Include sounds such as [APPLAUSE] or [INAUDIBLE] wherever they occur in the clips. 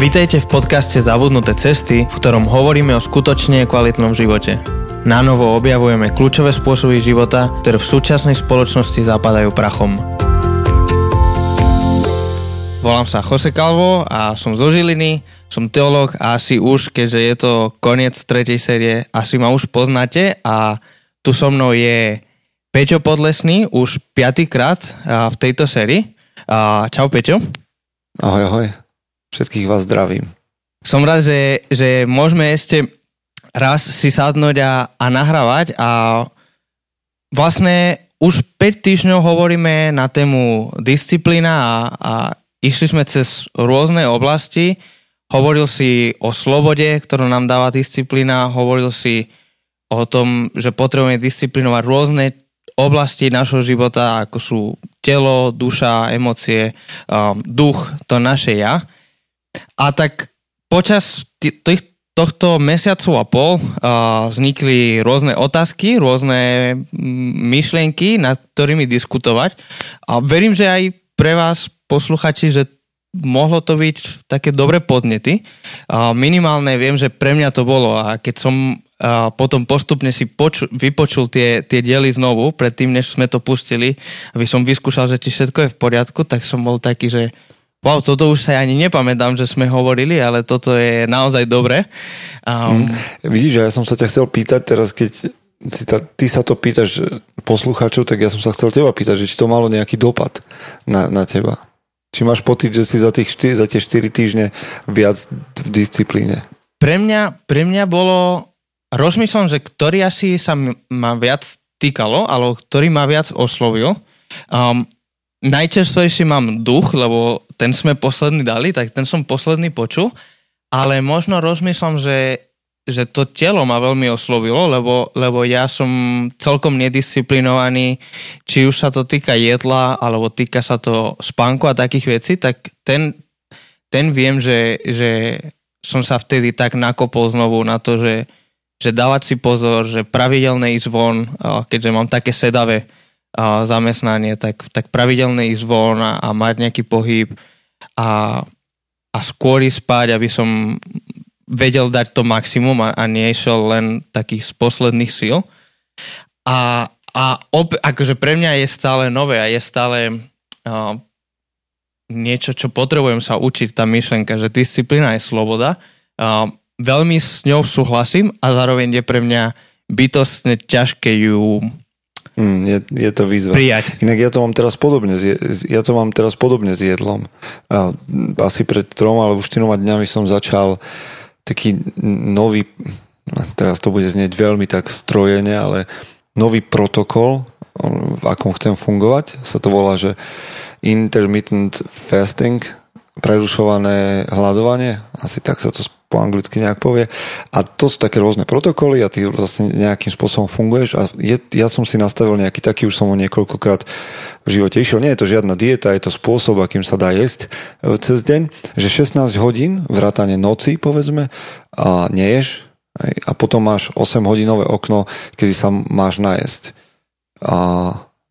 Vítejte v podcaste Zabudnuté cesty, v ktorom hovoríme o skutočne kvalitnom živote. Na novo objavujeme kľúčové spôsoby života, ktoré v súčasnej spoločnosti zapadajú prachom. Volám sa Jose Calvo a som zo Žiliny, som teológ a asi už, keďže je to koniec tretej série, asi ma už poznáte a tu so mnou je Peťo Podlesný už piatýkrát v tejto sérii. Čau Peťo. Ahoj, ahoj. Všetkých vás zdravím. Som rád, že, že môžeme ešte raz si sadnúť a, a nahrávať a vlastne už 5 týždňov hovoríme na tému disciplína a, a išli sme cez rôzne oblasti. Hovoril si o slobode, ktorú nám dáva disciplína, hovoril si o tom, že potrebujeme disciplinovať rôzne oblasti našho života, ako sú telo, duša, emócie, um, duch, to naše ja. A tak počas tých, tohto mesiacu a pol uh, vznikli rôzne otázky, rôzne myšlienky, nad ktorými diskutovať. A verím, že aj pre vás, posluchači, že mohlo to byť také dobré podnety. Uh, minimálne viem, že pre mňa to bolo a keď som uh, potom postupne si poču, vypočul tie, tie diely znovu, predtým, než sme to pustili, aby som vyskúšal, že či všetko je v poriadku, tak som bol taký, že Wow, toto už sa ani nepamätám, že sme hovorili, ale toto je naozaj dobré. Um... Mm, vidíš, ja som sa ťa chcel pýtať teraz, keď si ta, ty sa to pýtaš poslucháčov, tak ja som sa chcel teba pýtať, že či to malo nejaký dopad na, na teba. Či máš pocit, že si za, tých 4, za tie 4 týždne viac v disciplíne? Pre mňa, pre mňa bolo, rozmyslom, že ktorý asi sa ma viac týkalo, alebo ktorý ma viac oslovil. Um, najčerstvejší mám duch, lebo ten sme posledný dali, tak ten som posledný počul, ale možno rozmýšľam, že, že to telo ma veľmi oslovilo, lebo, lebo ja som celkom nedisciplinovaný, či už sa to týka jedla, alebo týka sa to spánku a takých vecí, tak ten, ten viem, že, že som sa vtedy tak nakopol znovu na to, že, že dávať si pozor, že pravidelne ísť von, keďže mám také sedavé zamestnanie, tak, tak pravidelne ísť von a, a mať nejaký pohyb a, a skôr spať, aby som vedel dať to maximum a, a išiel len takých z posledných síl. A, a op, akože pre mňa je stále nové a je stále uh, niečo, čo potrebujem sa učiť, tá myšlenka, že disciplína je sloboda. Uh, veľmi s ňou súhlasím a zároveň je pre mňa bytostne ťažké ju Mm, je, je to výzva. Prijať. Inak ja to mám teraz podobne, ja to mám teraz podobne s jedlom. A asi pred troma alebo štyroma dňami som začal taký nový, teraz to bude znieť veľmi tak strojene, ale nový protokol, v akom chcem fungovať, sa to volá, že intermittent fasting, prerušované hľadovanie, asi tak sa to po anglicky nejak povie. A to sú také rôzne protokoly a ty vlastne nejakým spôsobom funguješ a je, ja som si nastavil nejaký taký, už som ho niekoľkokrát v živote išiel. Nie je to žiadna dieta, je to spôsob, akým sa dá jesť e, cez deň, že 16 hodín, vrátane noci, povedzme, a neješ a potom máš 8 hodinové okno, kedy sa máš najesť. A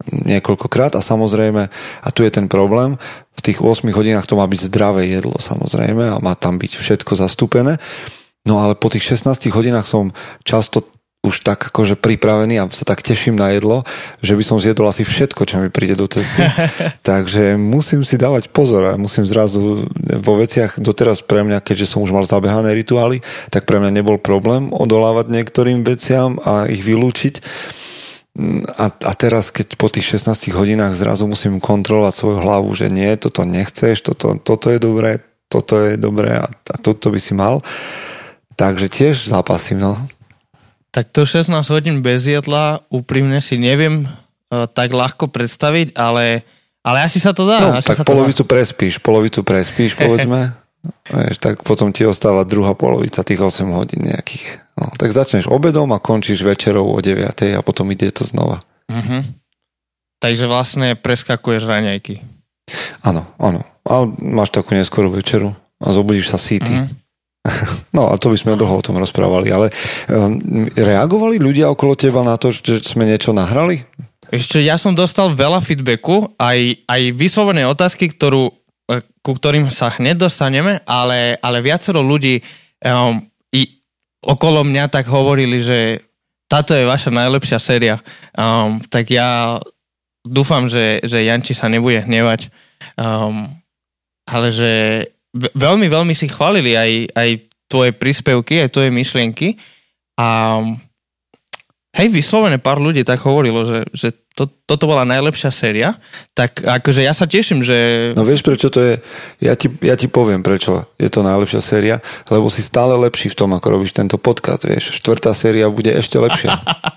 niekoľkokrát a samozrejme, a tu je ten problém, v tých 8 hodinách to má byť zdravé jedlo samozrejme a má tam byť všetko zastúpené. No ale po tých 16 hodinách som často už tak akože pripravený a sa tak teším na jedlo, že by som zjedol asi všetko, čo mi príde do cesty. [LAUGHS] Takže musím si dávať pozor a musím zrazu vo veciach doteraz pre mňa, keďže som už mal zabehané rituály, tak pre mňa nebol problém odolávať niektorým veciam a ich vylúčiť a, a teraz, keď po tých 16 hodinách zrazu musím kontrolovať svoju hlavu, že nie, toto nechceš, toto, toto je dobré, toto je dobré a, a toto by si mal. Takže tiež zápasím, no. Tak to 16 hodín bez jedla úprimne si neviem uh, tak ľahko predstaviť, ale, ale asi sa to dá. No, tak polovicu dá. prespíš, polovicu prespíš, povedzme. [LAUGHS] Vieš, tak potom ti ostáva druhá polovica tých 8 hodín nejakých. No, tak začneš obedom a končíš večerou o 9 a potom ide to znova. Uh-huh. Takže vlastne preskakuješ raňajky. Áno, áno. A máš takú neskorú večeru a zobudíš sa síty. Uh-huh. [LAUGHS] No a to by sme dlho o tom rozprávali, ale um, reagovali ľudia okolo teba na to, že sme niečo nahrali? Ešte ja som dostal veľa feedbacku, aj, aj vyslovené otázky, ktorú ku ktorým sa hneď dostaneme, ale, ale viacero ľudí um, i okolo mňa tak hovorili, že táto je vaša najlepšia séria. Um, tak ja dúfam, že, že Janči sa nebude hnevať. Um, ale že veľmi, veľmi si chválili aj, aj tvoje príspevky, aj tvoje myšlienky a hej, vyslovene pár ľudí tak hovorilo, že, že to, toto bola najlepšia séria, tak akože ja sa teším, že... No vieš, prečo to je? Ja ti, ja ti poviem, prečo je to najlepšia séria, lebo si stále lepší v tom, ako robíš tento podcast, vieš. Štvrtá séria bude ešte lepšia.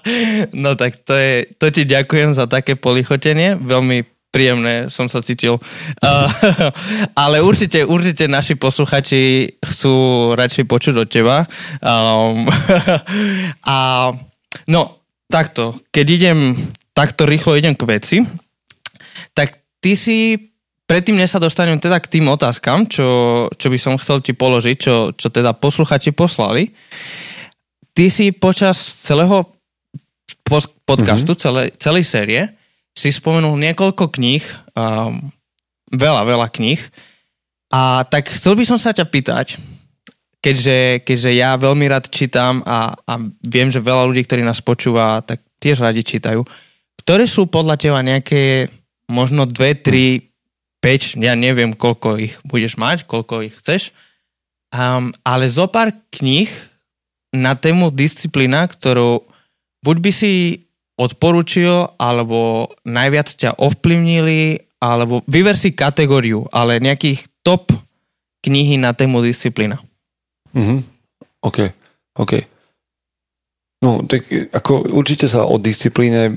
[LAUGHS] no tak to, je, to ti ďakujem za také polichotenie, veľmi príjemné som sa cítil. Uh, [LAUGHS] ale určite, určite naši posluchači chcú radšej počuť od teba. Um, [LAUGHS] a no, takto, keď idem takto rýchlo idem k veci, tak ty si, predtým než sa dostanem teda k tým otázkam, čo, čo by som chcel ti položiť, čo, čo teda posluchači poslali, ty si počas celého podcastu, mm-hmm. celé, celej série, si spomenul niekoľko kníh, um, veľa, veľa kníh, a tak chcel by som sa ťa pýtať, keďže, keďže ja veľmi rád čítam a, a viem, že veľa ľudí, ktorí nás počúva, tak tiež radi čítajú. Ktoré sú podľa teba nejaké možno 2, 3, 5, ja neviem, koľko ich budeš mať, koľko ich chceš, um, ale zo pár kníh na tému disciplína, ktorú buď by si odporúčil, alebo najviac ťa ovplyvnili, alebo vyver si kategóriu, ale nejakých top knihy na tému disciplína. Mhm, OK, OK. No, tak ako určite sa o disciplíne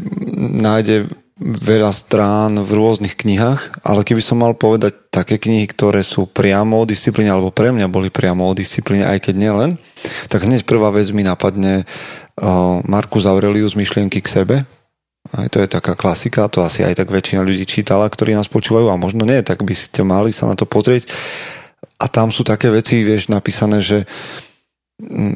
nájde veľa strán v rôznych knihách, ale keby som mal povedať také knihy, ktoré sú priamo o disciplíne, alebo pre mňa boli priamo o disciplíne, aj keď nielen, tak hneď prvá vec mi napadne uh, Markus Aurelius Myšlienky k sebe. Aj to je taká klasika, to asi aj tak väčšina ľudí čítala, ktorí nás počúvajú a možno nie, tak by ste mali sa na to pozrieť. A tam sú také veci, vieš, napísané, že uh,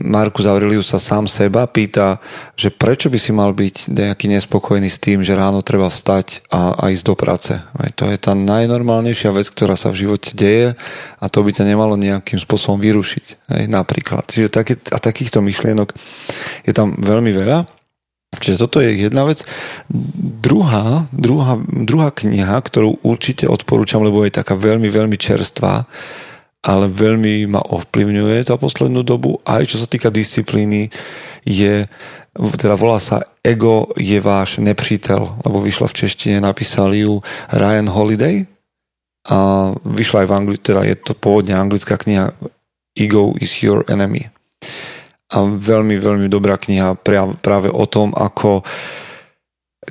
Markus Aurelius sa sám seba pýta, že prečo by si mal byť nejaký nespokojný s tým, že ráno treba vstať a, a ísť do práce. To je tá najnormálnejšia vec, ktorá sa v živote deje a to by ťa nemalo nejakým spôsobom vyrušiť. Aj, napríklad. Čiže také, a takýchto myšlienok je tam veľmi veľa. Čiže toto je jedna vec. Druhá, druhá, druhá kniha, ktorú určite odporúčam, lebo je taká veľmi, veľmi čerstvá, ale veľmi ma ovplyvňuje za poslednú dobu. Aj čo sa týka disciplíny, je, teda volá sa Ego je váš nepřítel, lebo vyšla v češtine, napísali ju Ryan Holiday a vyšla aj v Anglii, teda je to pôvodne anglická kniha Ego is your enemy. A veľmi, veľmi dobrá kniha práve o tom, ako uh,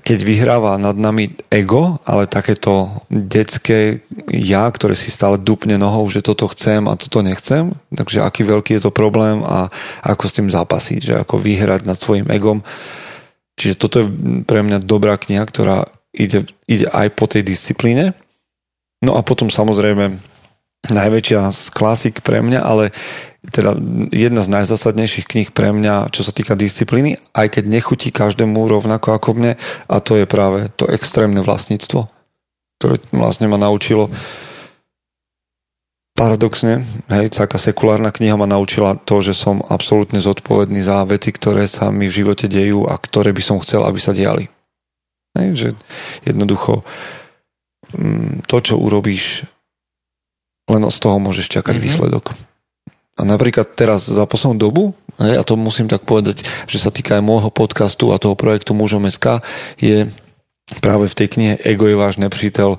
keď vyhráva nad nami ego, ale takéto detské ja, ktoré si stále dupne nohou, že toto chcem a toto nechcem, takže aký veľký je to problém a ako s tým zápasiť, že ako vyhrať nad svojim egom. Čiže toto je pre mňa dobrá kniha, ktorá ide, ide aj po tej disciplíne. No a potom samozrejme najväčšia klasik pre mňa, ale teda jedna z najzásadnejších kníh pre mňa, čo sa týka disciplíny, aj keď nechutí každému rovnako ako mne, a to je práve to extrémne vlastníctvo, ktoré vlastne ma naučilo paradoxne, hej, taká sekulárna kniha ma naučila to, že som absolútne zodpovedný za veci, ktoré sa mi v živote dejú a ktoré by som chcel, aby sa diali. Hej, že jednoducho mm, to, čo urobíš, len z toho môžeš čakať mm-hmm. výsledok. A napríklad teraz za poslednú dobu, a to musím tak povedať, že sa týka aj môjho podcastu a toho projektu Mužom SK, je práve v tej knihe Ego je váš nepřítel,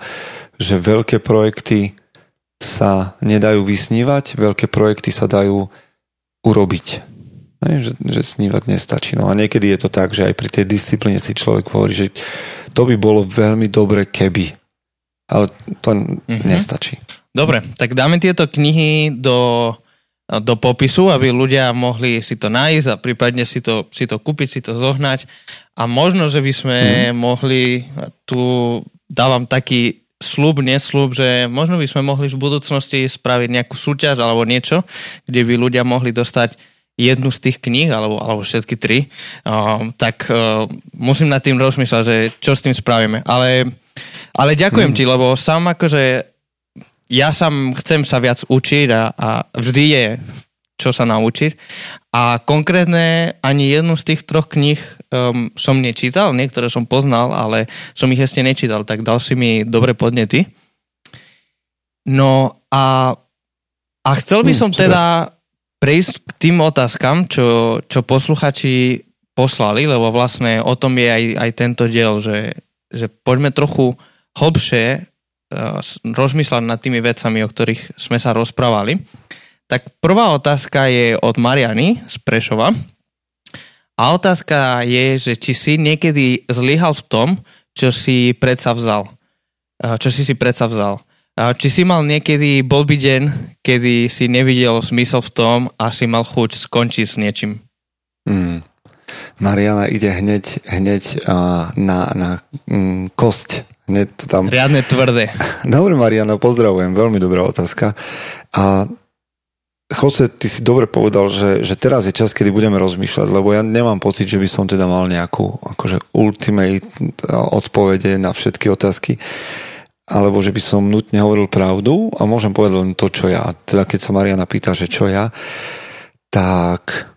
že veľké projekty sa nedajú vysnívať, veľké projekty sa dajú urobiť. Hej, že, že snívať nestačí. No a niekedy je to tak, že aj pri tej disciplíne si človek hovorí, že to by bolo veľmi dobre keby. Ale to mm-hmm. nestačí. Dobre, tak dáme tieto knihy do do popisu, aby ľudia mohli si to nájsť a prípadne si to, si to kúpiť, si to zohnať. A možno, že by sme mm. mohli, tu dávam taký slub, neslub, že možno by sme mohli v budúcnosti spraviť nejakú súťaž alebo niečo, kde by ľudia mohli dostať jednu z tých kníh, alebo, alebo všetky tri, uh, tak uh, musím nad tým rozmýšľať, že čo s tým spravíme. Ale, ale ďakujem mm. ti, lebo sám akože ja sám chcem sa viac učiť a, a vždy je čo sa naučiť. A konkrétne ani jednu z tých troch kníh um, som nečítal, niektoré som poznal, ale som ich ešte nečítal, tak dal si mi dobre podnety. No a, a chcel by hm, som teda prejsť k tým otázkam, čo, čo posluchači poslali, lebo vlastne o tom je aj, aj tento diel, že, že poďme trochu hlbšie rozmýšľať nad tými vecami, o ktorých sme sa rozprávali. Tak prvá otázka je od Mariany z Prešova. A otázka je, že či si niekedy zlyhal v tom, čo si predsa vzal. Čo si si predsa vzal. Či si mal niekedy blbý deň, kedy si nevidel zmysel v tom a si mal chuť skončiť s niečím. Mm. Mariana ide hneď, hneď uh, na, na mm, kosť. Hneď to tam... Riadne tvrdé. [LAUGHS] Dobre, Mariana, pozdravujem, veľmi dobrá otázka. A Jose, ty si dobre povedal, že, že teraz je čas, kedy budeme rozmýšľať, lebo ja nemám pocit, že by som teda mal nejakú akože ultimate odpovede na všetky otázky, alebo že by som nutne hovoril pravdu a môžem povedať len to, čo ja. Teda keď sa Mariana pýta, že čo ja, tak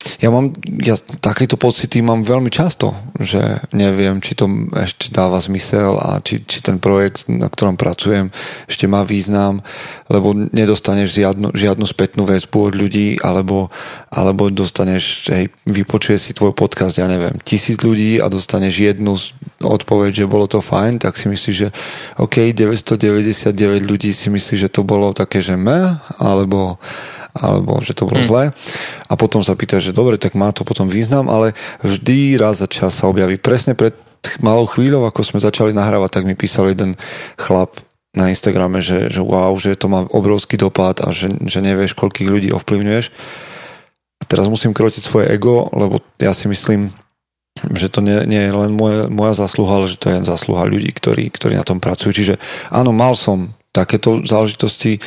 ja mám, ja takéto pocity mám veľmi často, že neviem, či to ešte dáva zmysel a či, či ten projekt, na ktorom pracujem, ešte má význam, lebo nedostaneš žiadnu, žiadnu spätnú väzbu od ľudí, alebo, alebo dostaneš, hej, vypočuje si tvoj podcast, ja neviem, tisíc ľudí a dostaneš jednu odpoveď, že bolo to fajn, tak si myslíš, že OK, 999 ľudí si myslí, že to bolo také, že me, alebo alebo že to bolo hmm. zlé. A potom sa pýta, že dobre, tak má to potom význam, ale vždy raz za čas sa objaví. Presne pred malou chvíľou, ako sme začali nahrávať, tak mi písal jeden chlap na Instagrame, že, že wow, že to má obrovský dopad a že, že nevieš, koľkých ľudí ovplyvňuješ. A teraz musím krotiť svoje ego, lebo ja si myslím, že to nie, nie je len moje, moja zasluha, ale že to je zasluha ľudí, ktorí, ktorí na tom pracujú. Čiže áno, mal som takéto záležitosti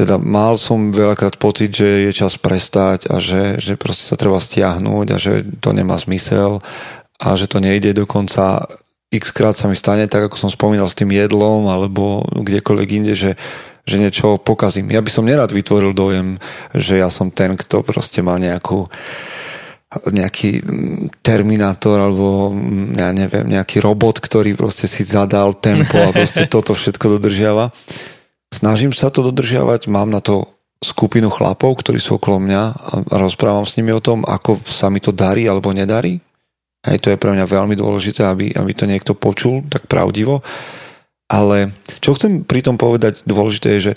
teda mal som veľakrát pocit, že je čas prestať a že, že proste sa treba stiahnuť a že to nemá zmysel a že to nejde dokonca x krát sa mi stane, tak ako som spomínal s tým jedlom alebo kdekoľvek inde, že, že niečo pokazím. Ja by som nerad vytvoril dojem, že ja som ten, kto proste má nejakú nejaký terminátor alebo ja neviem, nejaký robot, ktorý proste si zadal tempo a proste [LAUGHS] toto všetko dodržiava. Snažím sa to dodržiavať, mám na to skupinu chlapov, ktorí sú okolo mňa a rozprávam s nimi o tom, ako sa mi to darí alebo nedarí. Hej, to je pre mňa veľmi dôležité, aby, aby to niekto počul tak pravdivo. Ale čo chcem pri tom povedať dôležité je, že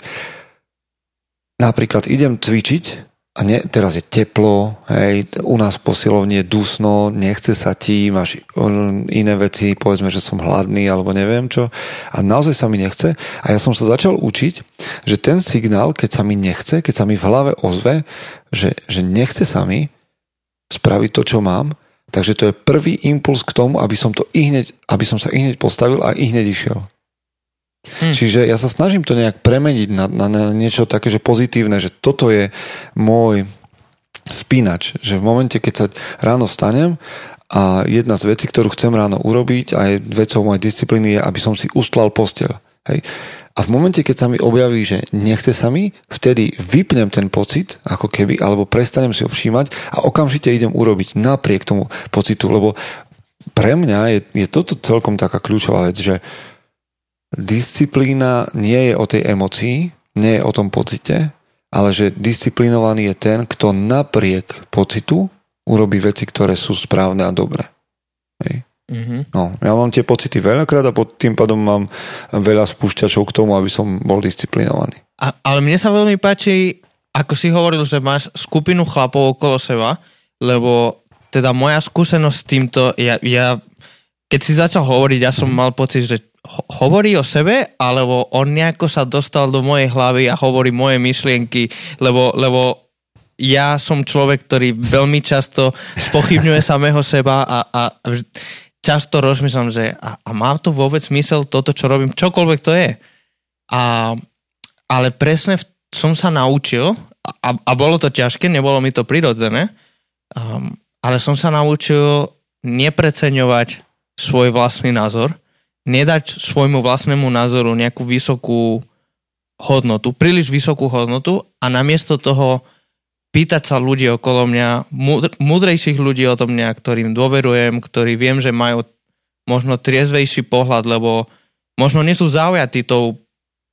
napríklad idem cvičiť a ne, teraz je teplo, hej, u nás v posilovni je dusno, nechce sa ti, máš iné veci, povedzme, že som hladný alebo neviem čo a naozaj sa mi nechce a ja som sa začal učiť, že ten signál, keď sa mi nechce, keď sa mi v hlave ozve, že, že nechce sa mi spraviť to, čo mám, takže to je prvý impuls k tomu, aby som, to i hneď, aby som sa i hneď postavil a i hneď išiel. Hm. Čiže ja sa snažím to nejak premeniť na, na, na niečo také, že pozitívne, že toto je môj spínač, že v momente, keď sa ráno vstanem a jedna z vecí, ktorú chcem ráno urobiť a je vecou mojej disciplíny je, aby som si ustlal postel. Hej. A v momente, keď sa mi objaví, že nechce sa mi, vtedy vypnem ten pocit, ako keby, alebo prestanem si ho všímať a okamžite idem urobiť napriek tomu pocitu, lebo pre mňa je, je toto celkom taká kľúčová vec, že disciplína nie je o tej emocii, nie je o tom pocite, ale že disciplinovaný je ten, kto napriek pocitu urobí veci, ktoré sú správne a dobré. Hej. Mm-hmm. No, ja mám tie pocity veľakrát a pod tým pádom mám veľa spúšťačov k tomu, aby som bol disciplinovaný. A, ale mne sa veľmi páči, ako si hovoril, že máš skupinu chlapov okolo seba, lebo teda moja skúsenosť s týmto, ja, ja keď si začal hovoriť, ja som mm-hmm. mal pocit, že hovorí o sebe, alebo on nejako sa dostal do mojej hlavy a hovorí moje myšlienky, lebo, lebo ja som človek, ktorý veľmi často spochybňuje [LAUGHS] samého seba a, a často rozmýšľam, že a, a má to vôbec zmysel toto, čo robím, čokoľvek to je. A, ale presne v, som sa naučil, a, a bolo to ťažké, nebolo mi to prirodzené, um, ale som sa naučil nepreceňovať svoj vlastný názor, nedať svojmu vlastnému názoru nejakú vysokú hodnotu, príliš vysokú hodnotu a namiesto toho pýtať sa ľudí okolo mňa, múdrejších ľudí o tom mňa, ktorým dôverujem, ktorí viem, že majú možno triezvejší pohľad, lebo možno nie sú zaujatí tou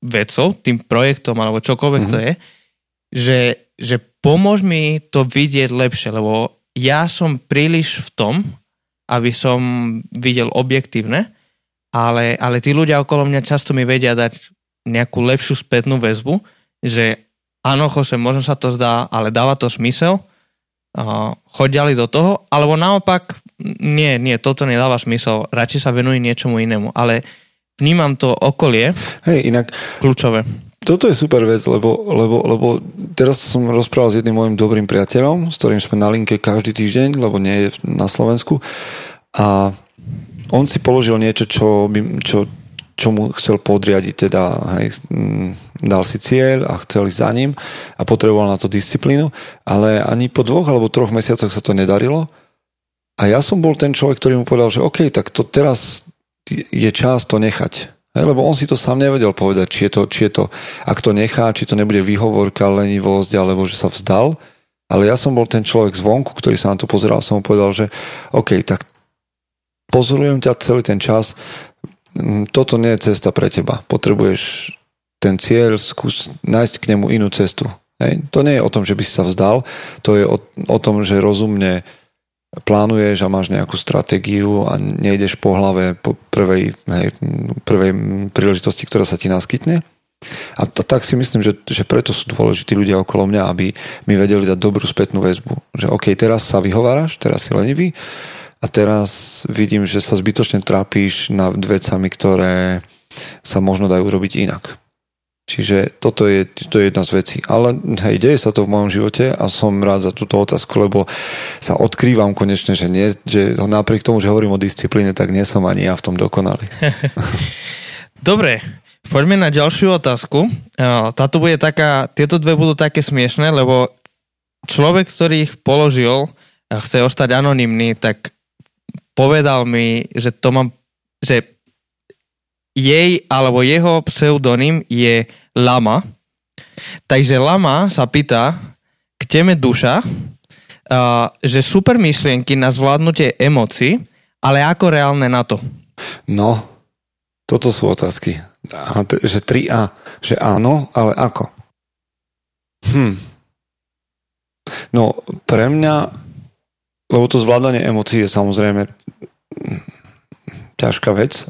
vecou, tým projektom alebo čokoľvek mm-hmm. to mhm. je, že, že pomôž mi to vidieť lepšie, lebo ja som príliš v tom, aby som videl objektívne, ale, ale tí ľudia okolo mňa často mi vedia dať nejakú lepšiu spätnú väzbu, že áno, Jose, možno sa to zdá, ale dáva to smysel, uh, choď ďalej do toho, alebo naopak, nie, nie, toto nedáva smysel, radšej sa venuj niečomu inému, ale vnímam to okolie Hej, inak, kľúčové. Toto je super vec, lebo, lebo, lebo teraz som rozprával s jedným môjim dobrým priateľom, s ktorým sme na linke každý týždeň, lebo nie je na Slovensku. A on si položil niečo, čo, by, čo, čo mu chcel podriadiť, teda hej, dal si cieľ a chcel ísť za ním a potreboval na to disciplínu, ale ani po dvoch alebo troch mesiacoch sa to nedarilo. A ja som bol ten človek, ktorý mu povedal, že OK, tak to teraz je čas to nechať lebo on si to sám nevedel povedať, či je to, či je to ak to nechá, či to nebude výhovorka, lenivosť, alebo že sa vzdal. Ale ja som bol ten človek zvonku, ktorý sa na to pozeral, som mu povedal, že OK, tak pozorujem ťa celý ten čas, mm, toto nie je cesta pre teba. Potrebuješ ten cieľ, skús nájsť k nemu inú cestu. Hej? To nie je o tom, že by si sa vzdal, to je o, o tom, že rozumne plánuješ a máš nejakú stratégiu a nejdeš po hlave po prvej, hej, prvej príležitosti, ktorá sa ti naskytne. A to, tak si myslím, že, že preto sú dôležití ľudia okolo mňa, aby mi vedeli dať dobrú spätnú väzbu. Že OK, teraz sa vyhováraš, teraz si lenivý a teraz vidím, že sa zbytočne trápíš nad vecami, ktoré sa možno dajú robiť inak. Čiže toto je, to je jedna z vecí. Ale hej, deje sa to v mojom živote a som rád za túto otázku, lebo sa odkrývam konečne, že, nie, že napriek tomu, že hovorím o disciplíne, tak nie som ani ja v tom dokonalý. [LAUGHS] Dobre, poďme na ďalšiu otázku. Táto bude taká, tieto dve budú také smiešné, lebo človek, ktorý ich položil a chce ostať anonymný, tak povedal mi, že to mám, že jej alebo jeho pseudonym je Lama. Takže Lama sa pýta, k teme duša, uh, že super myšlienky na zvládnutie emócií, ale ako reálne na to? No, toto sú otázky. A, že 3A, že áno, ale ako? Hm. No, pre mňa, lebo to zvládanie emócií je samozrejme ťažká vec,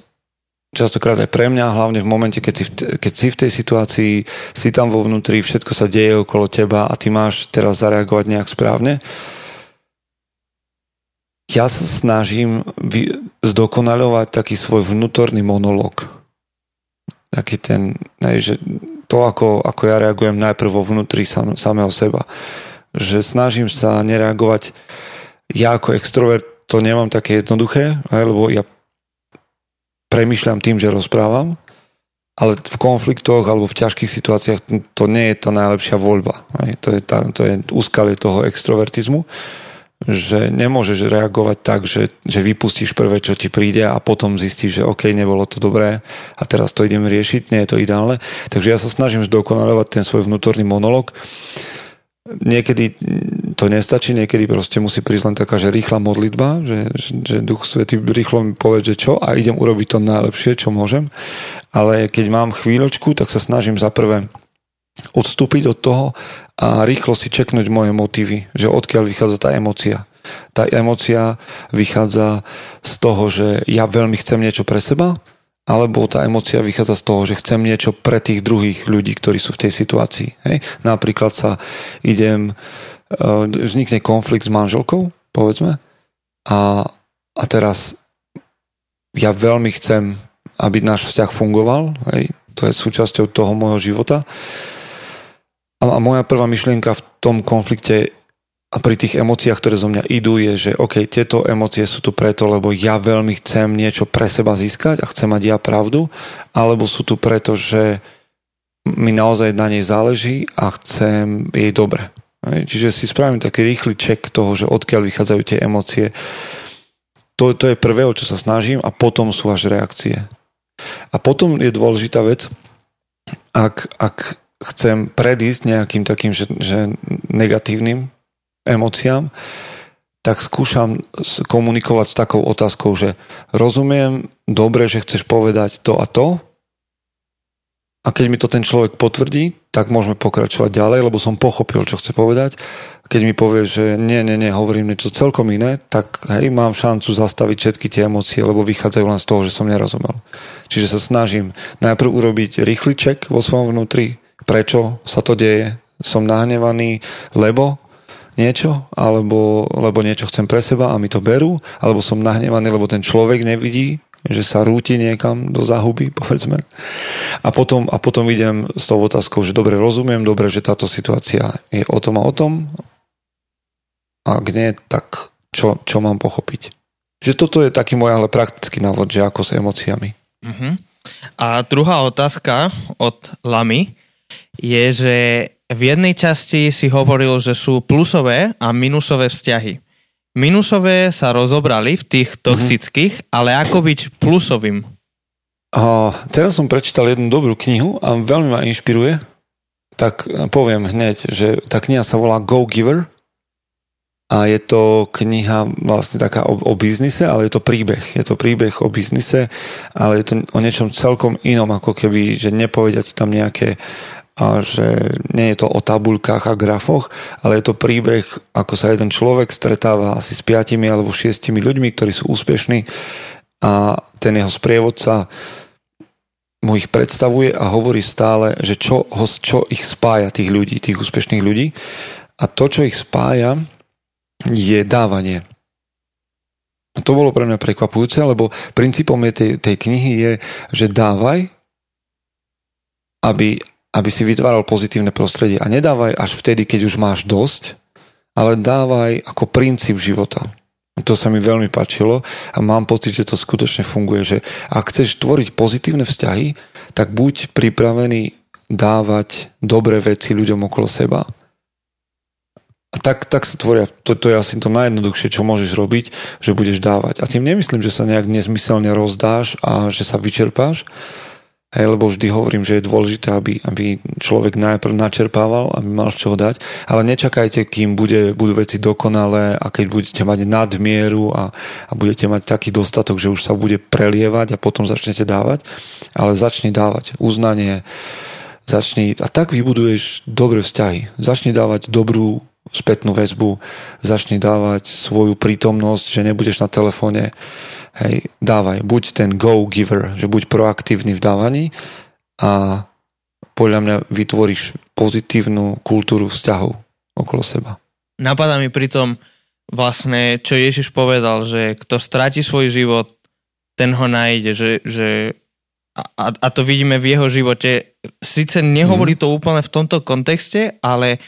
častokrát aj pre mňa, hlavne v momente, keď si, v, keď si v tej situácii, si tam vo vnútri, všetko sa deje okolo teba a ty máš teraz zareagovať nejak správne. Ja sa snažím vy, zdokonaľovať taký svoj vnútorný monolog. Taký ten, ne, že to, ako, ako ja reagujem najprv vo vnútri sam, samého seba. Že snažím sa nereagovať ja ako extrovert to nemám také jednoduché, lebo ja premyšľam tým, že rozprávam, ale v konfliktoch alebo v ťažkých situáciách to nie je tá najlepšia voľba. To je, tá, to je úskalie toho extrovertizmu, že nemôžeš reagovať tak, že, že vypustíš prvé, čo ti príde a potom zistíš, že OK, nebolo to dobré a teraz to idem riešiť, nie je to ideálne. Takže ja sa snažím zdokonalovať ten svoj vnútorný monolog niekedy to nestačí, niekedy proste musí prísť len taká, že rýchla modlitba, že, že, Duch Svetý rýchlo mi povie, že čo a idem urobiť to najlepšie, čo môžem. Ale keď mám chvíľočku, tak sa snažím za prvé odstúpiť od toho a rýchlo si čeknúť moje motívy, že odkiaľ vychádza tá emocia. Tá emocia vychádza z toho, že ja veľmi chcem niečo pre seba, alebo tá emocia vychádza z toho, že chcem niečo pre tých druhých ľudí, ktorí sú v tej situácii. Hej? Napríklad sa idem, uh, vznikne konflikt s manželkou, povedzme, a, a teraz ja veľmi chcem, aby náš vzťah fungoval, hej? to je súčasťou toho môjho života. A, a moja prvá myšlienka v tom konflikte a pri tých emóciách, ktoré zo mňa idú, je, že OK, tieto emócie sú tu preto, lebo ja veľmi chcem niečo pre seba získať a chcem mať ja pravdu, alebo sú tu preto, že mi naozaj na nej záleží a chcem jej dobre. Čiže si spravím taký rýchly ček toho, že odkiaľ vychádzajú tie emócie. To, to je prvé, o čo sa snažím a potom sú až reakcie. A potom je dôležitá vec, ak, ak chcem predísť nejakým takým, že, že negatívnym emóciám, tak skúšam komunikovať s takou otázkou, že rozumiem dobre, že chceš povedať to a to a keď mi to ten človek potvrdí, tak môžeme pokračovať ďalej, lebo som pochopil, čo chce povedať. Keď mi povie, že nie, nie, nie, hovorím niečo celkom iné, tak hej, mám šancu zastaviť všetky tie emócie, lebo vychádzajú len z toho, že som nerozumel. Čiže sa snažím najprv urobiť rýchly ček vo svojom vnútri, prečo sa to deje, som nahnevaný, lebo niečo, alebo lebo niečo chcem pre seba a mi to berú, alebo som nahnevaný, lebo ten človek nevidí, že sa rúti niekam do záhuby, povedzme. A potom, a potom idem s tou otázkou, že dobre rozumiem, dobre, že táto situácia je o tom a o tom. A ak nie, tak čo, čo mám pochopiť? Že toto je taký môj ale praktický návod, že ako s emóciami. Uh-huh. A druhá otázka od Lamy je, že v jednej časti si hovoril, že sú plusové a minusové vzťahy. Minusové sa rozobrali v tých mhm. toxických, mm-hmm. ale ako byť plusovým? A teraz som prečítal jednu dobrú knihu a veľmi ma inšpiruje. Tak poviem hneď, že tá kniha sa volá Go Giver a je to kniha vlastne taká o, o biznise, ale je to príbeh. Je to príbeh o biznise, ale je to o niečom celkom inom, ako keby, že nepovedia ti tam nejaké a že nie je to o tabuľkách a grafoch, ale je to príbeh, ako sa jeden človek stretáva asi s piatimi alebo šiestimi ľuďmi, ktorí sú úspešní a ten jeho sprievodca mu ich predstavuje a hovorí stále, že čo, čo ich spája tých ľudí, tých úspešných ľudí. A to, čo ich spája, je dávanie. A to bolo pre mňa prekvapujúce, lebo princípom je tej, tej knihy je, že dávaj, aby, aby si vytváral pozitívne prostredie. A nedávaj až vtedy, keď už máš dosť, ale dávaj ako princíp života. To sa mi veľmi páčilo a mám pocit, že to skutočne funguje, že ak chceš tvoriť pozitívne vzťahy, tak buď pripravený dávať dobré veci ľuďom okolo seba. A tak, tak sa tvoria, to, to je asi to najjednoduchšie, čo môžeš robiť, že budeš dávať. A tým nemyslím, že sa nejak nezmyselne rozdáš a že sa vyčerpáš, Hej, lebo vždy hovorím, že je dôležité, aby, aby človek najprv načerpával, aby mal z čoho dať, ale nečakajte, kým bude, budú veci dokonalé a keď budete mať nadmieru a, a budete mať taký dostatok, že už sa bude prelievať a potom začnete dávať, ale začni dávať uznanie, začni a tak vybuduješ dobré vzťahy. Začni dávať dobrú spätnú väzbu, začni dávať svoju prítomnosť, že nebudeš na telefóne hej, dávaj, buď ten go giver, že buď proaktívny v dávaní a podľa mňa vytvoríš pozitívnu kultúru vzťahov okolo seba. Napadá mi pritom vlastne, čo Ježiš povedal, že kto stráti svoj život, ten ho nájde, že, že a, a to vidíme v jeho živote. Sice nehovorí mm. to úplne v tomto kontexte, ale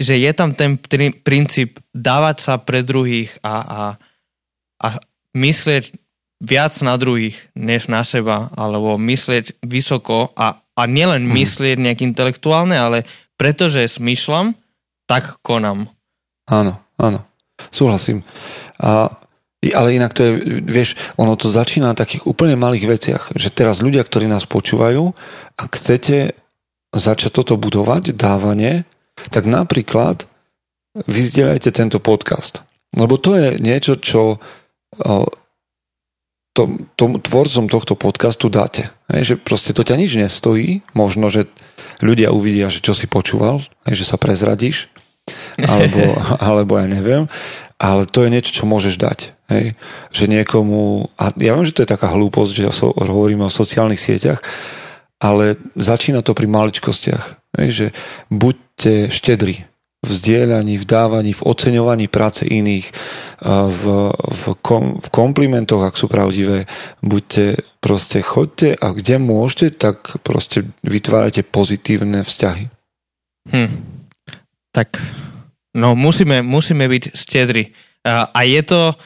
že je tam ten princíp dávať sa pre druhých a, a, a myslieť viac na druhých, než na seba, alebo myslieť vysoko a, a nielen mm. myslieť nejak intelektuálne, ale pretože smýšľam, tak konám. Áno, áno, súhlasím. A, ale inak to je, vieš, ono to začína na takých úplne malých veciach, že teraz ľudia, ktorí nás počúvajú, ak chcete začať toto budovať, dávanie, tak napríklad vyzdieľajte tento podcast. Lebo to je niečo, čo tom, tom, tvorcom tohto podcastu dáte. Hej, že proste to ťa nič nestojí, možno, že ľudia uvidia, že čo si počúval, hej, že sa prezradíš, alebo, [LAUGHS] alebo ja neviem, ale to je niečo, čo môžeš dať. Hej. Že niekomu, a ja viem, že to je taká hlúposť, že ja so, hovoríme o sociálnych sieťach, ale začína to pri maličkostiach. Hej, že buďte štedri, v zdieľaní, v dávaní, v oceňovaní práce iných, v, v, kom, v komplimentoch, ak sú pravdivé. Buďte, proste chodte a kde môžete, tak proste vytvárate pozitívne vzťahy. Hm. Tak, no musíme, musíme byť stedri. A, a je to,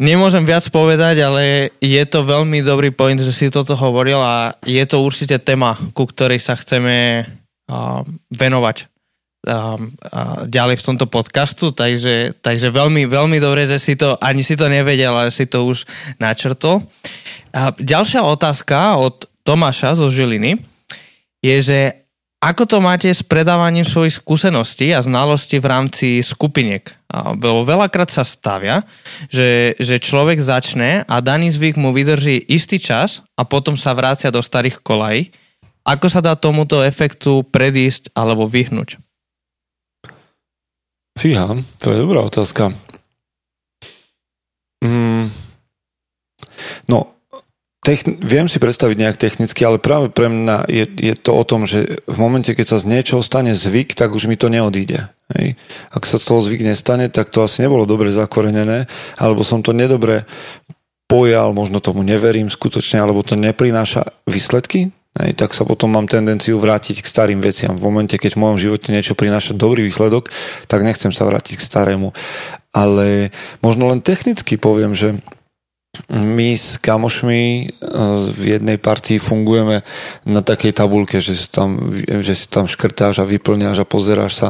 nemôžem viac povedať, ale je to veľmi dobrý point, že si toto hovoril a je to určite téma, ku ktorej sa chceme uh, venovať um, uh, ďalej v tomto podcastu, takže, takže veľmi, veľmi dobre, že si to, ani si to nevedel, ale si to už načrtol. A ďalšia otázka od Tomáša zo Žiliny je, že ako to máte s predávaním svojich skúseností a znalostí v rámci skupiniek? Veľakrát sa stavia, že, že človek začne a daný zvyk mu vydrží istý čas a potom sa vrácia do starých kolají. Ako sa dá tomuto efektu predísť alebo vyhnúť? Fíha, to je dobrá otázka. Mm. No, Techn- viem si predstaviť nejak technicky, ale práve pre mňa je, je to o tom, že v momente, keď sa z niečoho stane zvyk, tak už mi to neodíde. Hej. Ak sa z toho zvyk nestane, tak to asi nebolo dobre zakorenené, alebo som to nedobre pojal, možno tomu neverím skutočne, alebo to neprináša výsledky, hej, tak sa potom mám tendenciu vrátiť k starým veciam. V momente, keď v mojom živote niečo prináša dobrý výsledok, tak nechcem sa vrátiť k starému. Ale možno len technicky poviem, že my s kamošmi e, v jednej partii fungujeme na takej tabulke, že si tam, že si tam škrtáš a vyplňaš a pozeráš sa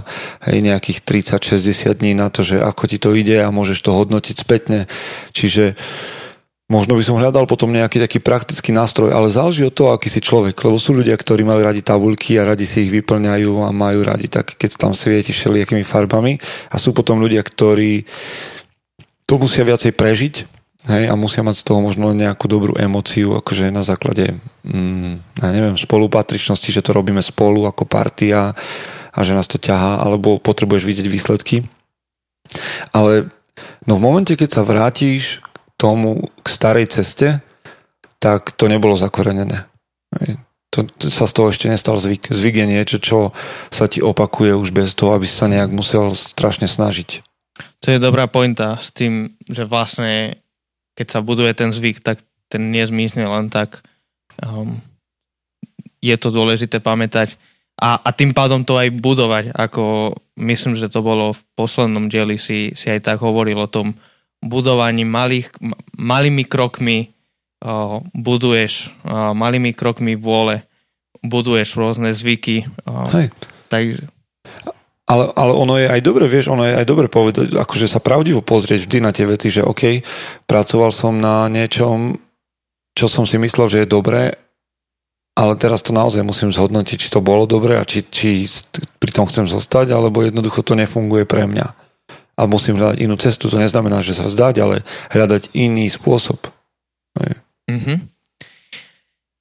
hej, nejakých 30-60 dní na to, že ako ti to ide a môžeš to hodnotiť spätne. Čiže možno by som hľadal potom nejaký taký praktický nástroj, ale záleží od toho, aký si človek, lebo sú ľudia, ktorí majú radi tabulky a radi si ich vyplňajú a majú radi tak, keď tam svieti všelijakými farbami a sú potom ľudia, ktorí to musia viacej prežiť Hej, a musia mať z toho možno nejakú dobrú emociu, akože na základe, mm, ja neviem, spolupatričnosti, že to robíme spolu ako partia a že nás to ťahá, alebo potrebuješ vidieť výsledky. Ale no v momente, keď sa vrátiš k tomu, k starej ceste, tak to nebolo zakorenené. Hej. To, to sa z toho ešte nestal zvyk. Zvyk je niečo, čo sa ti opakuje už bez toho, aby sa nejak musel strašne snažiť. To je dobrá pointa s tým, že vlastne keď sa buduje ten zvyk, tak ten nezmizne len tak. Um, je to dôležité pamätať a, a tým pádom to aj budovať, ako myslím, že to bolo v poslednom dieli si, si aj tak hovoril o tom budovaní malých, malými krokmi uh, buduješ, uh, malými krokmi vôle buduješ rôzne zvyky. Uh, Hej. Takže... Ale, ale ono je aj dobre, vieš, ono je aj dobre povedať, akože sa pravdivo pozrieť vždy na tie veci, že OK, pracoval som na niečom, čo som si myslel, že je dobré, ale teraz to naozaj musím zhodnotiť, či to bolo dobré a či, či pri tom chcem zostať, alebo jednoducho to nefunguje pre mňa. A musím hľadať inú cestu, to neznamená, že sa vzdať, ale hľadať iný spôsob. Mm-hmm.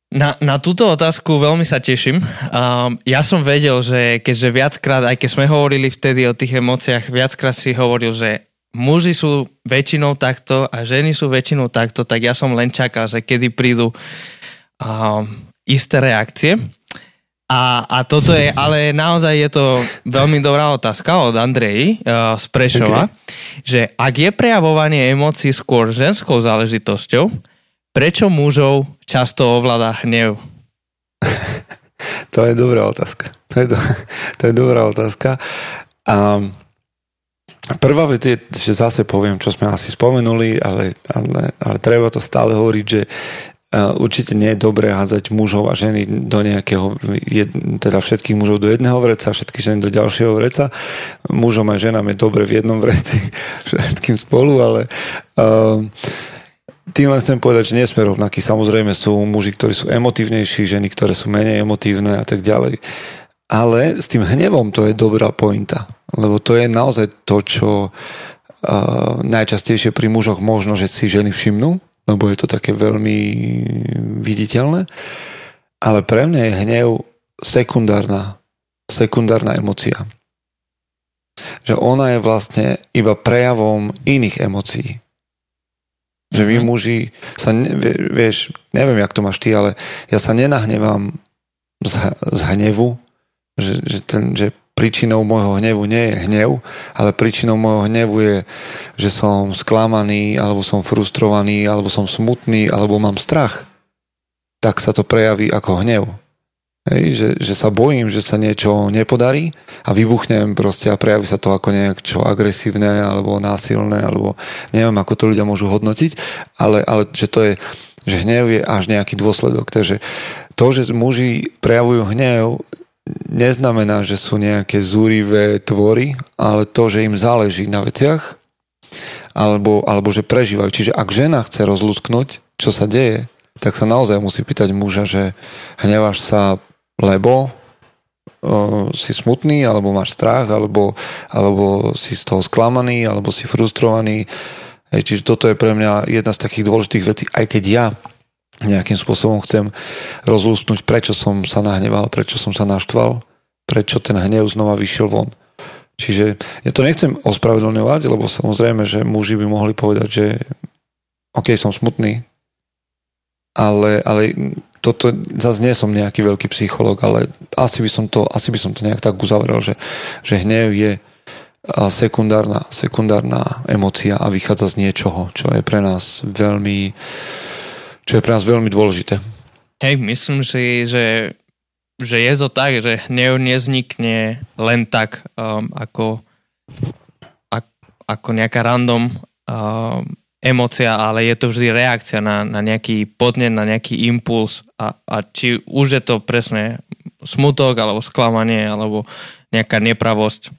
Na, na túto otázku veľmi sa teším. Um, ja som vedel, že keďže viackrát, aj keď sme hovorili vtedy o tých emóciách, viackrát si hovoril, že muži sú väčšinou takto a ženy sú väčšinou takto, tak ja som len čakal, že kedy prídu um, isté reakcie. A, a toto je, ale naozaj je to veľmi dobrá otázka od Andreji uh, z Prešova, okay. že ak je prejavovanie emócií skôr ženskou záležitosťou, Prečo mužov často ovláda hnev? [LAUGHS] to je dobrá otázka. To je, do, [LAUGHS] to je dobrá otázka. A prvá vec je, že zase poviem, čo sme asi spomenuli, ale, ale, ale treba to stále hovoriť, že určite nie je dobré hádzať mužov a ženy do nejakého, teda všetkých mužov do jedného vreca, všetky ženy do ďalšieho vreca. Mužom a ženám je dobre v jednom [LAUGHS] vreci, všetkým spolu, ale uh, tým len chcem povedať, že nie sme rovnakí. Samozrejme sú muži, ktorí sú emotívnejší, ženy, ktoré sú menej emotívne a tak ďalej. Ale s tým hnevom to je dobrá pointa. Lebo to je naozaj to, čo uh, najčastejšie pri mužoch možno, že si ženy všimnú, lebo je to také veľmi viditeľné. Ale pre mňa je hnev sekundárna, sekundárna emocia. Že ona je vlastne iba prejavom iných emócií že my muži sa, ne, vieš, neviem, jak to máš ty, ale ja sa nenahnevám z, z hnevu, že, že, ten, že príčinou môjho hnevu nie je hnev, ale príčinou môjho hnevu je, že som sklamaný, alebo som frustrovaný, alebo som smutný, alebo mám strach. Tak sa to prejaví ako hnev. Hej, že, že sa bojím, že sa niečo nepodarí a vybuchnem proste a prejaví sa to ako čo agresívne alebo násilné, alebo neviem, ako to ľudia môžu hodnotiť, ale, ale že to je, že hnev je až nejaký dôsledok. Takže to, že muži prejavujú hnev, neznamená, že sú nejaké zúrivé tvory, ale to, že im záleží na veciach, alebo, alebo že prežívajú. Čiže ak žena chce rozlúsknuť, čo sa deje, tak sa naozaj musí pýtať muža, že hneváš sa lebo si smutný, alebo máš strach, alebo, alebo si z toho sklamaný, alebo si frustrovaný. Hej, čiže toto je pre mňa jedna z takých dôležitých vecí, aj keď ja nejakým spôsobom chcem rozlústnuť, prečo som sa nahneval, prečo som sa naštval, prečo ten hnev znova vyšiel von. Čiže ja to nechcem ospravedlňovať, lebo samozrejme, že muži by mohli povedať, že OK, som smutný, ale, ale toto, zase nie som nejaký veľký psychológ, ale asi by som to, asi by som to nejak tak uzavrel, že, že hnev je sekundárna, sekundárna emocia a vychádza z niečoho, čo je pre nás veľmi čo je pre nás veľmi dôležité. Hej, myslím si, že, že je to tak, že hnev neznikne len tak um, ako, ako, ako nejaká random um, emocia, ale je to vždy reakcia na, na nejaký podnet, na nejaký impuls a, a či už je to presne smutok, alebo sklamanie, alebo nejaká nepravosť.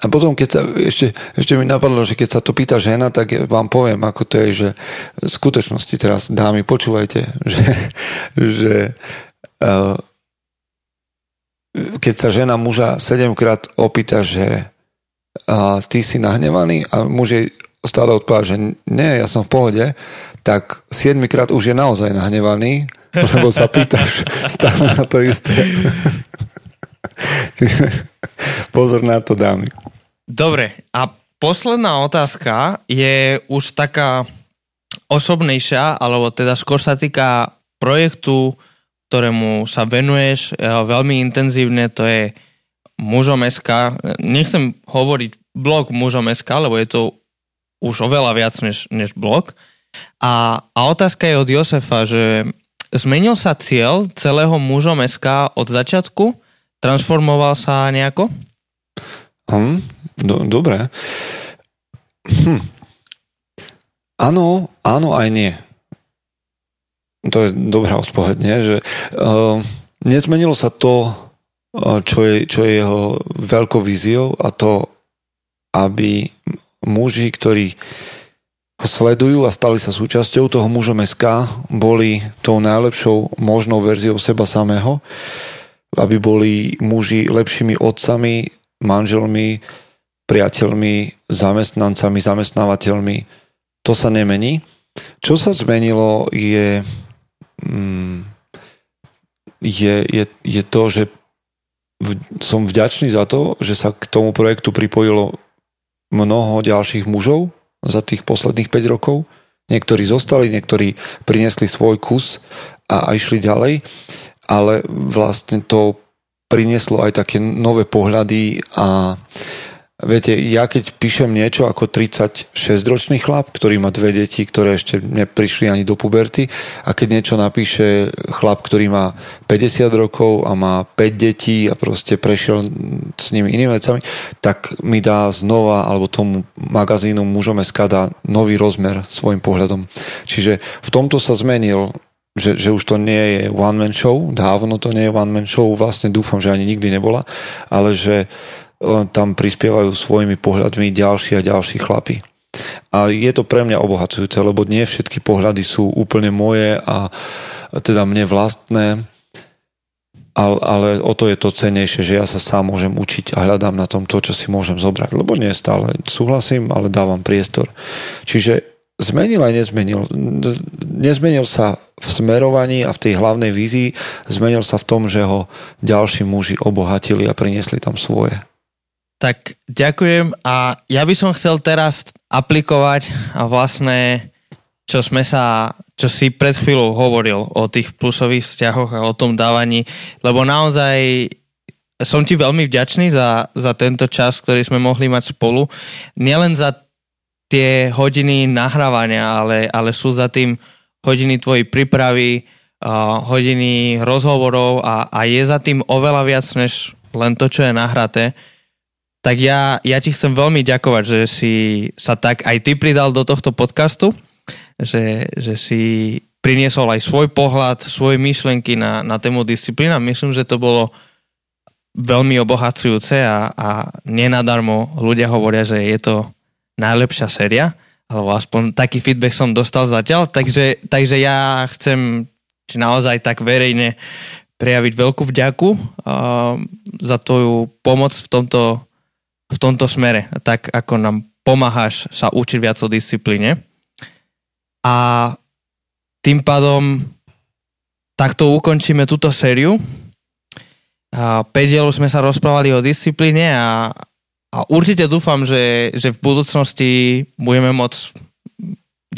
A potom, keď sa, ešte, ešte mi napadlo, že keď sa to pýta žena, tak vám poviem, ako to je, že v skutočnosti teraz, dámy, počúvajte, [LAUGHS] že, že uh, keď sa žena muža sedemkrát opýta, že uh, ty si nahnevaný a muž jej stále odpoveda, že nie, ja som v pohode, tak 7 krát už je naozaj nahnevaný, [LAUGHS] lebo sa pýtaš stále na to isté. [LAUGHS] Pozor na to, dámy. Dobre, a posledná otázka je už taká osobnejšia, alebo teda skôr sa týka projektu, ktorému sa venuješ e, veľmi intenzívne, to je mužom SK. Nechcem hovoriť blog mužom SK, lebo je to už oveľa viac než, než blog. A, a otázka je od Josefa, že zmenil sa cieľ celého mužom SK od začiatku? Transformoval sa nejako? Hm, do, dobre. Hm. Áno, áno aj nie. To je dobrá odpoveď, nie? Že, uh, nezmenilo sa to, uh, čo, je, čo je jeho veľkou víziou a to, aby muži, ktorí ho sledujú a stali sa súčasťou toho mužom SK, boli tou najlepšou možnou verziou seba samého, aby boli muži lepšími otcami, manželmi, priateľmi, zamestnancami, zamestnávateľmi. To sa nemení. Čo sa zmenilo je, mm, je, je, je to, že som vďačný za to, že sa k tomu projektu pripojilo mnoho ďalších mužov za tých posledných 5 rokov. Niektorí zostali, niektorí priniesli svoj kus a, a išli ďalej, ale vlastne to prinieslo aj také nové pohľady a Viete, ja keď píšem niečo ako 36-ročný chlap, ktorý má dve deti, ktoré ešte neprišli ani do puberty a keď niečo napíše chlap, ktorý má 50 rokov a má 5 detí a proste prešiel s nimi inými vecami, tak mi dá znova, alebo tomu magazínu mužom SK dá nový rozmer svojim pohľadom. Čiže v tomto sa zmenil že, že už to nie je one-man show, dávno to nie je one-man show, vlastne dúfam, že ani nikdy nebola, ale že tam prispievajú svojimi pohľadmi ďalší a ďalší chlapi. A je to pre mňa obohacujúce, lebo nie všetky pohľady sú úplne moje a teda mne vlastné, ale, ale o to je to cenejšie, že ja sa sám môžem učiť a hľadám na tom to, čo si môžem zobrať, lebo nie stále súhlasím, ale dávam priestor. Čiže zmenil aj nezmenil. Nezmenil sa v smerovaní a v tej hlavnej vízii, zmenil sa v tom, že ho ďalší muži obohatili a priniesli tam svoje. Tak ďakujem a ja by som chcel teraz aplikovať a vlastne, čo sme sa, čo si pred chvíľou hovoril o tých plusových vzťahoch a o tom dávaní, lebo naozaj som ti veľmi vďačný za, za tento čas, ktorý sme mohli mať spolu. Nielen za tie hodiny nahrávania, ale, ale sú za tým hodiny tvojej prípravy, hodiny rozhovorov a, a je za tým oveľa viac než len to, čo je nahraté tak ja, ja ti chcem veľmi ďakovať, že si sa tak aj ty pridal do tohto podcastu, že, že si priniesol aj svoj pohľad, svoje myšlenky na, na tému disciplína. Myslím, že to bolo veľmi obohacujúce a, a nenadarmo ľudia hovoria, že je to najlepšia séria, alebo aspoň taký feedback som dostal zatiaľ, takže, takže ja chcem naozaj tak verejne prejaviť veľkú vďaku uh, za tvoju pomoc v tomto, v tomto smere, tak ako nám pomáhaš sa učiť viac o disciplíne. A tým pádom takto ukončíme túto sériu. A 5 dielov sme sa rozprávali o disciplíne a, a určite dúfam, že, že v budúcnosti budeme môcť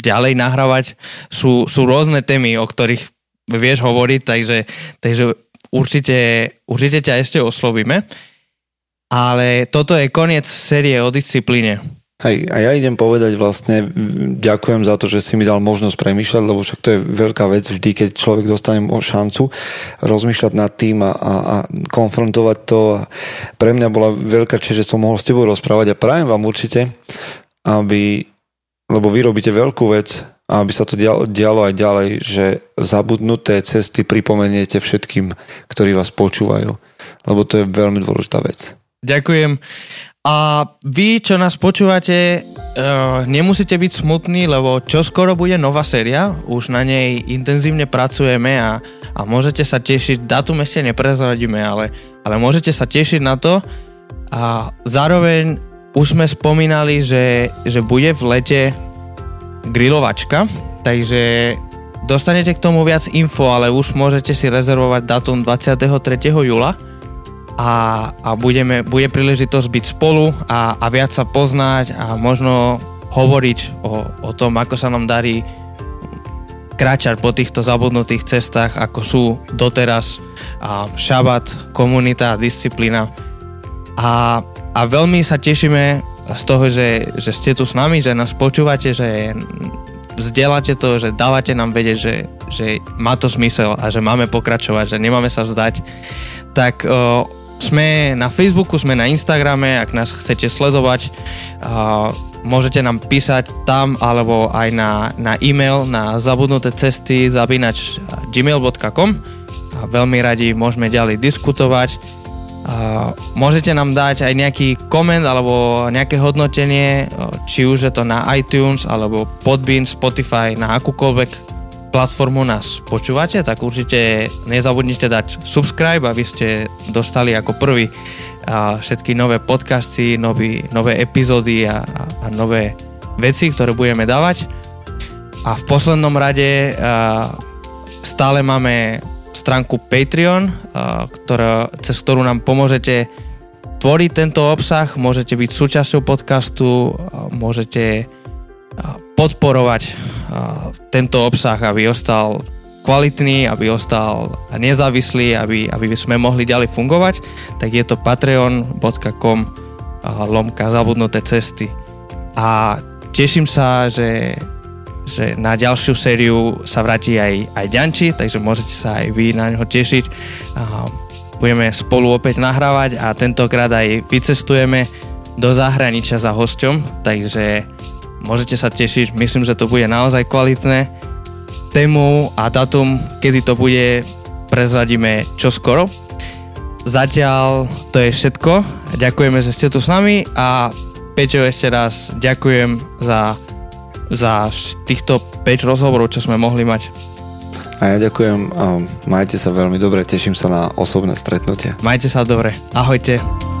ďalej nahrávať. Sú, sú rôzne témy, o ktorých vieš hovoriť, takže, takže určite, určite ťa ešte oslovíme. Ale toto je koniec série o disciplíne. Hej, a ja idem povedať vlastne, ďakujem za to, že si mi dal možnosť premýšľať, lebo však to je veľká vec vždy, keď človek dostane šancu rozmýšľať nad tým a, a, a konfrontovať to. Pre mňa bola veľká čest, že som mohol s tebou rozprávať a prajem vám určite, aby, lebo vy robíte veľkú vec a aby sa to dialo, dialo aj ďalej, že zabudnuté cesty pripomeniete všetkým, ktorí vás počúvajú, lebo to je veľmi dôležitá vec. Ďakujem. A vy, čo nás počúvate, uh, nemusíte byť smutní, lebo čo skoro bude nová séria, už na nej intenzívne pracujeme a, a môžete sa tešiť, datum ešte neprezradíme, ale, ale môžete sa tešiť na to a zároveň už sme spomínali, že, že bude v lete grilovačka, takže dostanete k tomu viac info, ale už môžete si rezervovať datum 23. júla a, a budeme, bude príležitosť byť spolu a, a viac sa poznať a možno hovoriť o, o tom, ako sa nám darí kráčať po týchto zabudnutých cestách, ako sú doteraz a šabat, komunita, disciplína. A, a veľmi sa tešíme z toho, že, že ste tu s nami, že nás počúvate, že vzdeláte to, že dávate nám vedieť, že, že má to zmysel a že máme pokračovať, že nemáme sa vzdať. Tak sme na Facebooku, sme na Instagrame, ak nás chcete sledovať, uh, môžete nám písať tam alebo aj na, na e-mail na zabudnuté cesty zabinač gmail.com a veľmi radi môžeme ďalej diskutovať. Uh, môžete nám dať aj nejaký koment alebo nejaké hodnotenie, či už je to na iTunes alebo Podbean, Spotify, na akúkoľvek platformu nás počúvate, tak určite nezabudnite dať subscribe, aby ste dostali ako prvý všetky nové podcasty, nový, nové epizódy a, a, nové veci, ktoré budeme dávať. A v poslednom rade stále máme stránku Patreon, a, ktorá, cez ktorú nám pomôžete tvoriť tento obsah, môžete byť súčasťou podcastu, môžete podporovať tento obsah, aby ostal kvalitný, aby ostal nezávislý, aby, aby sme mohli ďalej fungovať, tak je to patreon.com lomka zabudnuté cesty. A teším sa, že, že na ďalšiu sériu sa vráti aj, aj Ďanči, takže môžete sa aj vy na ňo tešiť. A budeme spolu opäť nahrávať a tentokrát aj vycestujeme do zahraničia za hosťom, takže môžete sa tešiť, myslím, že to bude naozaj kvalitné. Tému a datum, kedy to bude, prezradíme čoskoro. Zatiaľ to je všetko. Ďakujeme, že ste tu s nami a Peťo ešte raz ďakujem za, za týchto 5 rozhovorov, čo sme mohli mať. A ja ďakujem a majte sa veľmi dobre, teším sa na osobné stretnutie. Majte sa dobre, ahojte.